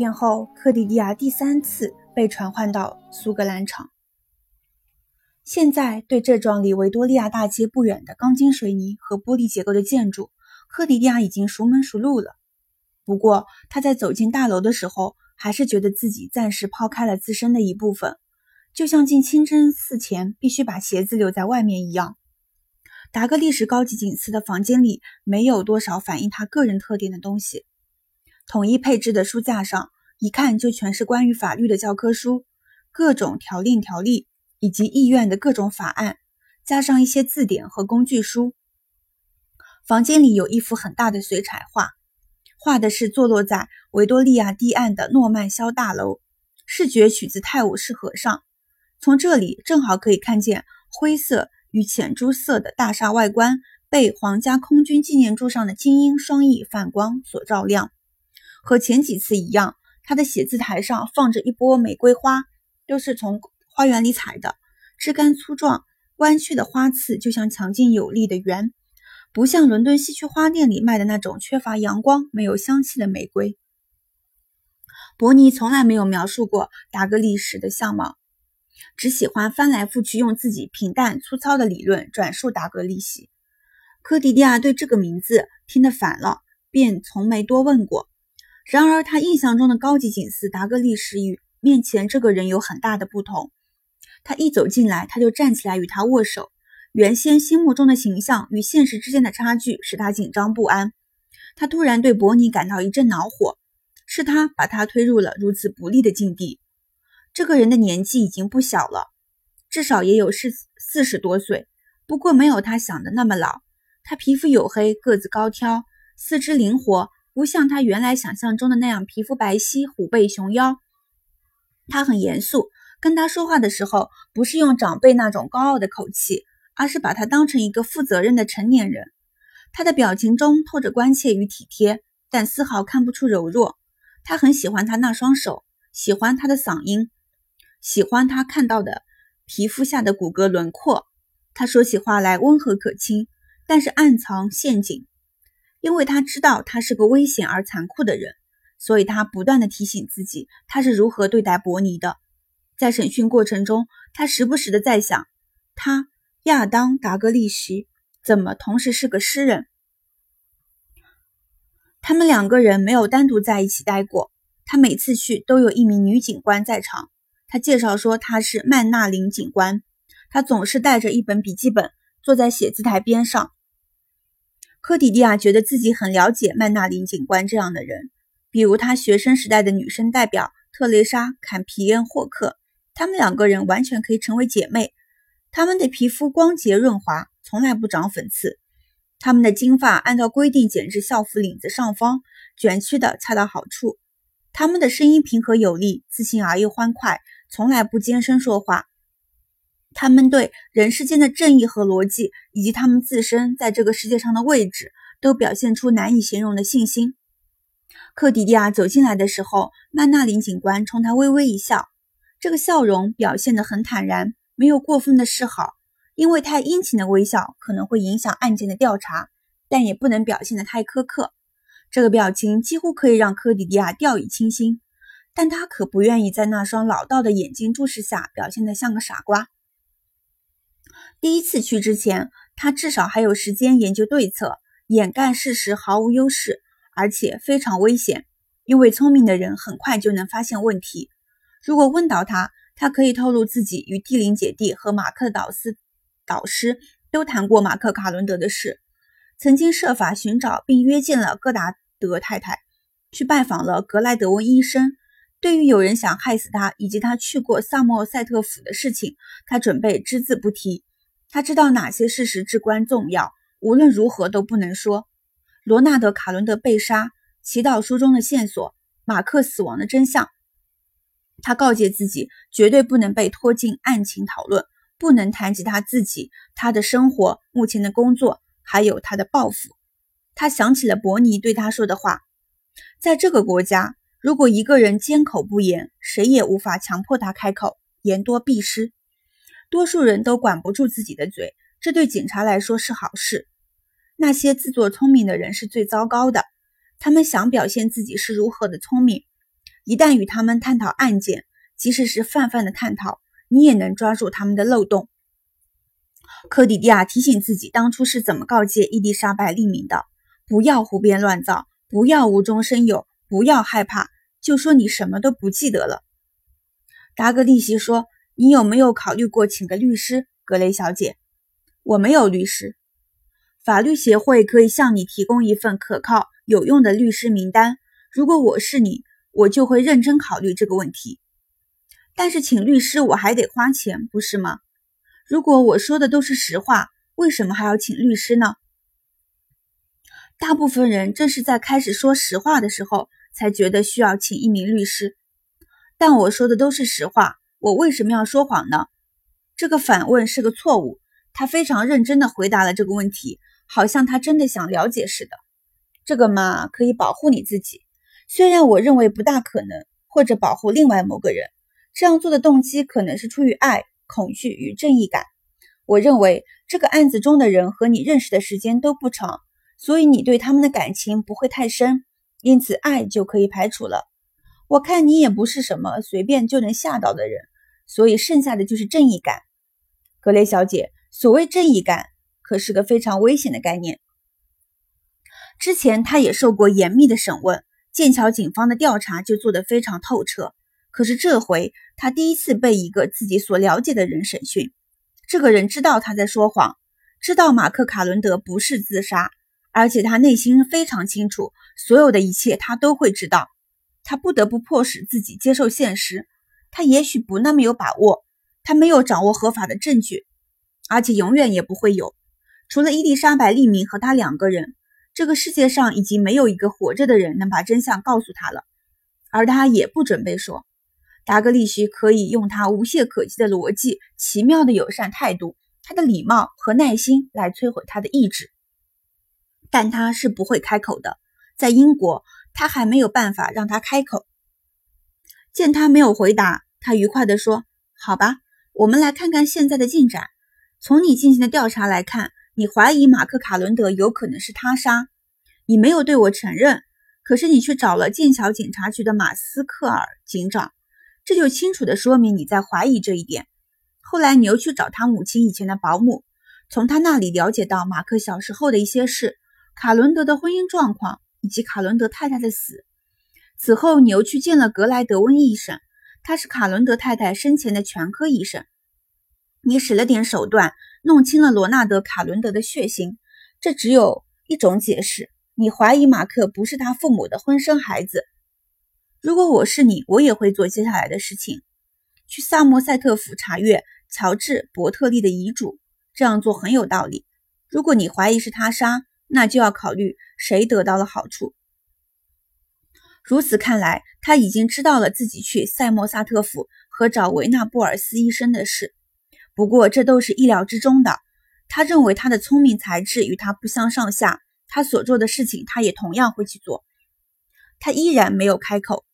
变后，克里蒂亚第三次被传唤到苏格兰场。现在，对这幢离维多利亚大街不远的钢筋水泥和玻璃结构的建筑，克里蒂亚已经熟门熟路了。不过，他在走进大楼的时候，还是觉得自己暂时抛开了自身的一部分，就像进清真寺前必须把鞋子留在外面一样。达格利什高级警司的房间里没有多少反映他个人特点的东西，统一配置的书架上一看就全是关于法律的教科书，各种条令条例以及议院的各种法案，加上一些字典和工具书。房间里有一幅很大的水彩画，画的是坐落在维多利亚堤岸的诺曼肖大楼，视觉取自泰晤士河上，从这里正好可以看见灰色。与浅朱色的大厦外观被皇家空军纪念柱上的精英双翼反光所照亮。和前几次一样，他的写字台上放着一波玫瑰花，都是从花园里采的，枝干粗壮，弯曲的花刺就像强劲有力的圆，不像伦敦西区花店里卖的那种缺乏阳光、没有香气的玫瑰。伯尼从来没有描述过达格利什的相貌。只喜欢翻来覆去用自己平淡粗糙的理论转述达格利希。科迪迪亚对这个名字听得烦了，便从没多问过。然而，他印象中的高级警司达格利什与面前这个人有很大的不同。他一走进来，他就站起来与他握手。原先心目中的形象与现实之间的差距使他紧张不安。他突然对伯尼感到一阵恼火，是他把他推入了如此不利的境地。这个人的年纪已经不小了，至少也有四四十多岁，不过没有他想的那么老。他皮肤黝黑，个子高挑，四肢灵活，不像他原来想象中的那样皮肤白皙、虎背熊腰。他很严肃，跟他说话的时候，不是用长辈那种高傲的口气，而是把他当成一个负责任的成年人。他的表情中透着关切与体贴，但丝毫看不出柔弱。他很喜欢他那双手，喜欢他的嗓音。喜欢他看到的皮肤下的骨骼轮廓。他说起话来温和可亲，但是暗藏陷阱。因为他知道他是个危险而残酷的人，所以他不断的提醒自己他是如何对待伯尼的。在审讯过程中，他时不时的在想：他亚当·达格利什怎么同时是个诗人？他们两个人没有单独在一起待过。他每次去都有一名女警官在场。他介绍说他是曼纳林警官，他总是带着一本笔记本坐在写字台边上。科迪蒂亚觉得自己很了解曼纳林警官这样的人，比如他学生时代的女生代表特蕾莎·坎皮恩霍克，他们两个人完全可以成为姐妹。他们的皮肤光洁润滑，从来不长粉刺，他们的金发按照规定剪至校服领子上方，卷曲的恰到好处。他们的声音平和有力，自信而又欢快。从来不尖声说话。他们对人世间的正义和逻辑，以及他们自身在这个世界上的位置，都表现出难以形容的信心。克迪迪亚走进来的时候，曼纳林警官冲他微微一笑，这个笑容表现得很坦然，没有过分的示好，因为太殷勤的微笑可能会影响案件的调查，但也不能表现得太苛刻。这个表情几乎可以让科迪迪亚掉以轻心。但他可不愿意在那双老道的眼睛注视下表现得像个傻瓜。第一次去之前，他至少还有时间研究对策，掩盖事实毫无优势，而且非常危险，因为聪明的人很快就能发现问题。如果问到他，他可以透露自己与蒂林姐弟和马克导师导师都谈过马克卡伦德的事，曾经设法寻找并约见了戈达德太太，去拜访了格莱德温医生。对于有人想害死他，以及他去过萨默塞特府的事情，他准备只字不提。他知道哪些事实至关重要，无论如何都不能说。罗纳德·卡伦德被杀，祈祷书中的线索，马克死亡的真相。他告诫自己，绝对不能被拖进案情讨论，不能谈及他自己、他的生活、目前的工作，还有他的抱负。他想起了伯尼对他说的话：“在这个国家。”如果一个人缄口不言，谁也无法强迫他开口，言多必失。多数人都管不住自己的嘴，这对警察来说是好事。那些自作聪明的人是最糟糕的，他们想表现自己是如何的聪明，一旦与他们探讨案件，即使是泛泛的探讨，你也能抓住他们的漏洞。科迪蒂亚提醒自己，当初是怎么告诫伊丽莎白利明的：不要胡编乱造，不要无中生有，不要害怕，就说你什么都不记得了。达格利西说：“你有没有考虑过请个律师，格雷小姐？”我没有律师。法律协会可以向你提供一份可靠、有用的律师名单。如果我是你，我就会认真考虑这个问题。但是请律师我还得花钱，不是吗？如果我说的都是实话，为什么还要请律师呢？大部分人正是在开始说实话的时候，才觉得需要请一名律师。但我说的都是实话，我为什么要说谎呢？这个反问是个错误。他非常认真地回答了这个问题。好像他真的想了解似的，这个嘛可以保护你自己，虽然我认为不大可能，或者保护另外某个人。这样做的动机可能是出于爱、恐惧与正义感。我认为这个案子中的人和你认识的时间都不长，所以你对他们的感情不会太深，因此爱就可以排除了。我看你也不是什么随便就能吓到的人，所以剩下的就是正义感，格雷小姐。所谓正义感。可是个非常危险的概念。之前他也受过严密的审问，剑桥警方的调查就做得非常透彻。可是这回他第一次被一个自己所了解的人审讯，这个人知道他在说谎，知道马克·卡伦德不是自杀，而且他内心非常清楚，所有的一切他都会知道。他不得不迫使自己接受现实。他也许不那么有把握，他没有掌握合法的证据，而且永远也不会有。除了伊丽莎白·利明和他两个人，这个世界上已经没有一个活着的人能把真相告诉他了，而他也不准备说。达格利什可以用他无懈可击的逻辑、奇妙的友善态度、他的礼貌和耐心来摧毁他的意志，但他是不会开口的。在英国，他还没有办法让他开口。见他没有回答，他愉快地说：“好吧，我们来看看现在的进展。从你进行的调查来看。”你怀疑马克·卡伦德有可能是他杀，你没有对我承认，可是你却找了剑桥警察局的马斯克尔警长，这就清楚地说明你在怀疑这一点。后来你又去找他母亲以前的保姆，从他那里了解到马克小时候的一些事，卡伦德的婚姻状况以及卡伦德太太的死。此后你又去见了格莱德温医生，他是卡伦德太太生前的全科医生。你使了点手段。弄清了罗纳德·卡伦德的血型，这只有一种解释：你怀疑马克不是他父母的婚生孩子。如果我是你，我也会做接下来的事情：去萨默塞特府查阅乔治·伯特利的遗嘱。这样做很有道理。如果你怀疑是他杀，那就要考虑谁得到了好处。如此看来，他已经知道了自己去塞莫萨特府和找维纳布尔斯医生的事。不过这都是意料之中的。他认为他的聪明才智与他不相上下，他所做的事情他也同样会去做。他依然没有开口。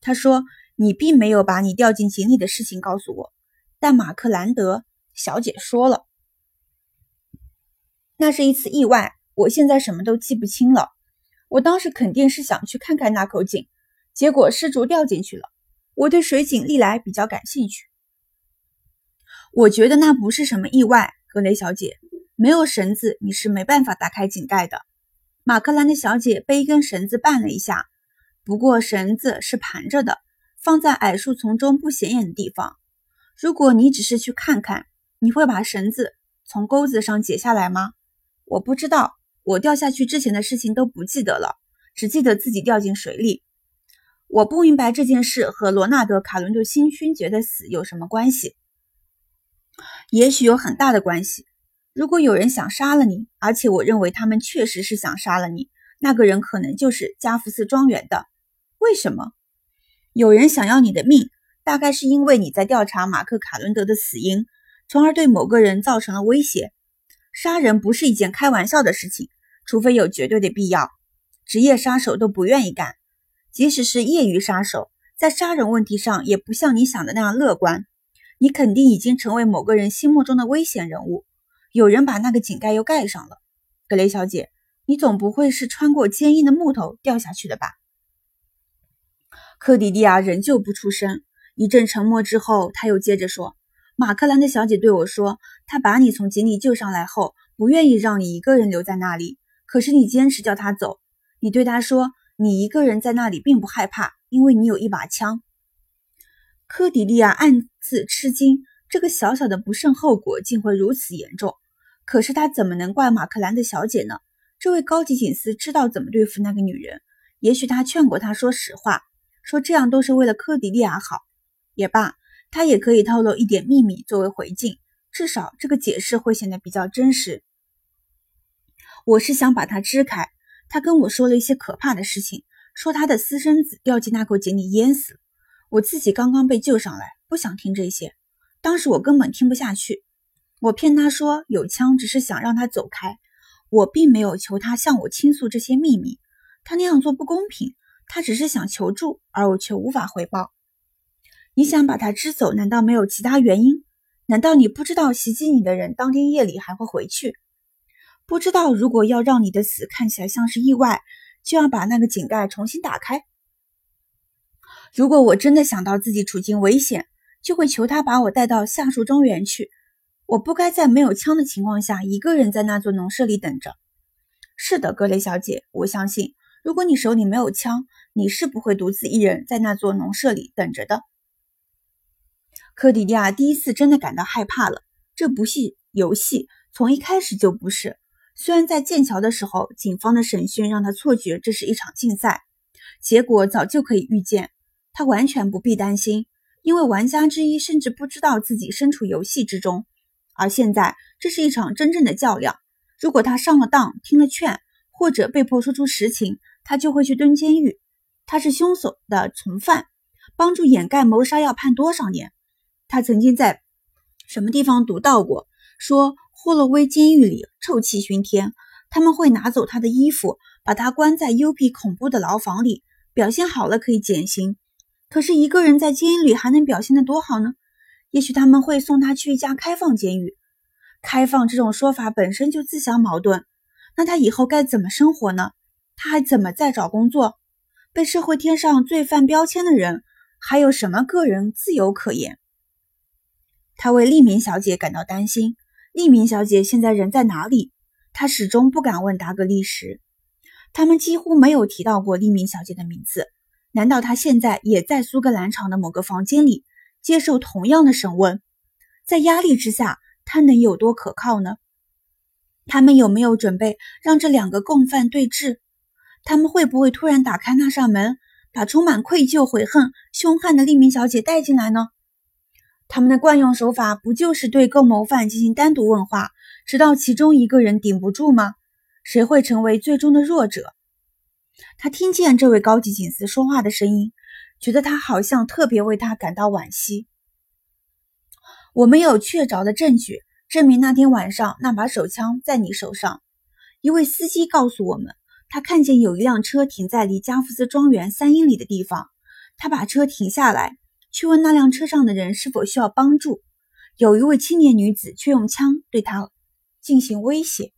他说：“你并没有把你掉进井里的事情告诉我。”但马克兰德小姐说了：“那是一次意外。我现在什么都记不清了。我当时肯定是想去看看那口井，结果失足掉进去了。我对水井历来比较感兴趣。”我觉得那不是什么意外，格雷小姐，没有绳子你是没办法打开井盖的。马克兰的小姐被一根绳子绊了一下，不过绳子是盘着的，放在矮树丛中不显眼的地方。如果你只是去看看，你会把绳子从钩子上解下来吗？我不知道，我掉下去之前的事情都不记得了，只记得自己掉进水里。我不明白这件事和罗纳德·卡伦多星勋爵的死有什么关系。也许有很大的关系。如果有人想杀了你，而且我认为他们确实是想杀了你，那个人可能就是加福斯庄园的。为什么？有人想要你的命，大概是因为你在调查马克·卡伦德的死因，从而对某个人造成了威胁。杀人不是一件开玩笑的事情，除非有绝对的必要。职业杀手都不愿意干，即使是业余杀手，在杀人问题上也不像你想的那样乐观。你肯定已经成为某个人心目中的危险人物。有人把那个井盖又盖上了，格雷小姐，你总不会是穿过坚硬的木头掉下去的吧？科迪利亚仍旧不出声。一阵沉默之后，他又接着说：“马克兰的小姐对我说，她把你从井里救上来后，不愿意让你一个人留在那里。可是你坚持叫她走。你对她说，你一个人在那里并不害怕，因为你有一把枪。”科迪利亚暗自吃惊，这个小小的不慎后果竟会如此严重。可是他怎么能怪马克兰的小姐呢？这位高级警司知道怎么对付那个女人。也许他劝过她说实话，说这样都是为了科迪利亚好。也罢，他也可以透露一点秘密作为回敬，至少这个解释会显得比较真实。我是想把他支开。他跟我说了一些可怕的事情，说他的私生子掉进那口井里淹死了。我自己刚刚被救上来，不想听这些。当时我根本听不下去。我骗他说有枪，只是想让他走开。我并没有求他向我倾诉这些秘密，他那样做不公平。他只是想求助，而我却无法回报。你想把他支走，难道没有其他原因？难道你不知道袭击你的人当天夜里还会回去？不知道如果要让你的死看起来像是意外，就要把那个井盖重新打开？如果我真的想到自己处境危险，就会求他把我带到夏树庄园去。我不该在没有枪的情况下一个人在那座农舍里等着。是的，格雷小姐，我相信，如果你手里没有枪，你是不会独自一人在那座农舍里等着的。科迪利亚第一次真的感到害怕了。这不是游戏，从一开始就不是。虽然在剑桥的时候，警方的审讯让他错觉这是一场竞赛，结果早就可以预见。他完全不必担心，因为玩家之一甚至不知道自己身处游戏之中。而现在，这是一场真正的较量。如果他上了当、听了劝，或者被迫说出实情，他就会去蹲监狱。他是凶手的从犯，帮助掩盖谋杀要判多少年？他曾经在什么地方读到过，说霍洛威监狱里臭气熏天，他们会拿走他的衣服，把他关在幽闭恐怖的牢房里，表现好了可以减刑。可是，一个人在监狱里还能表现得多好呢？也许他们会送他去一家开放监狱。开放这种说法本身就自相矛盾。那他以后该怎么生活呢？他还怎么再找工作？被社会贴上罪犯标签的人，还有什么个人自由可言？他为利明小姐感到担心。利明小姐现在人在哪里？他始终不敢问达格利什。他们几乎没有提到过利明小姐的名字。难道她现在也在苏格兰场的某个房间里接受同样的审问？在压力之下，他能有多可靠呢？他们有没有准备让这两个共犯对峙？他们会不会突然打开那扇门，把充满愧疚、悔恨、凶悍的利明小姐带进来呢？他们的惯用手法不就是对共谋犯进行单独问话，直到其中一个人顶不住吗？谁会成为最终的弱者？他听见这位高级警司说话的声音，觉得他好像特别为他感到惋惜。我们有确凿的证据证明那天晚上那把手枪在你手上。一位司机告诉我们，他看见有一辆车停在离加福斯庄园三英里的地方。他把车停下来，去问那辆车上的人是否需要帮助。有一位青年女子却用枪对他进行威胁。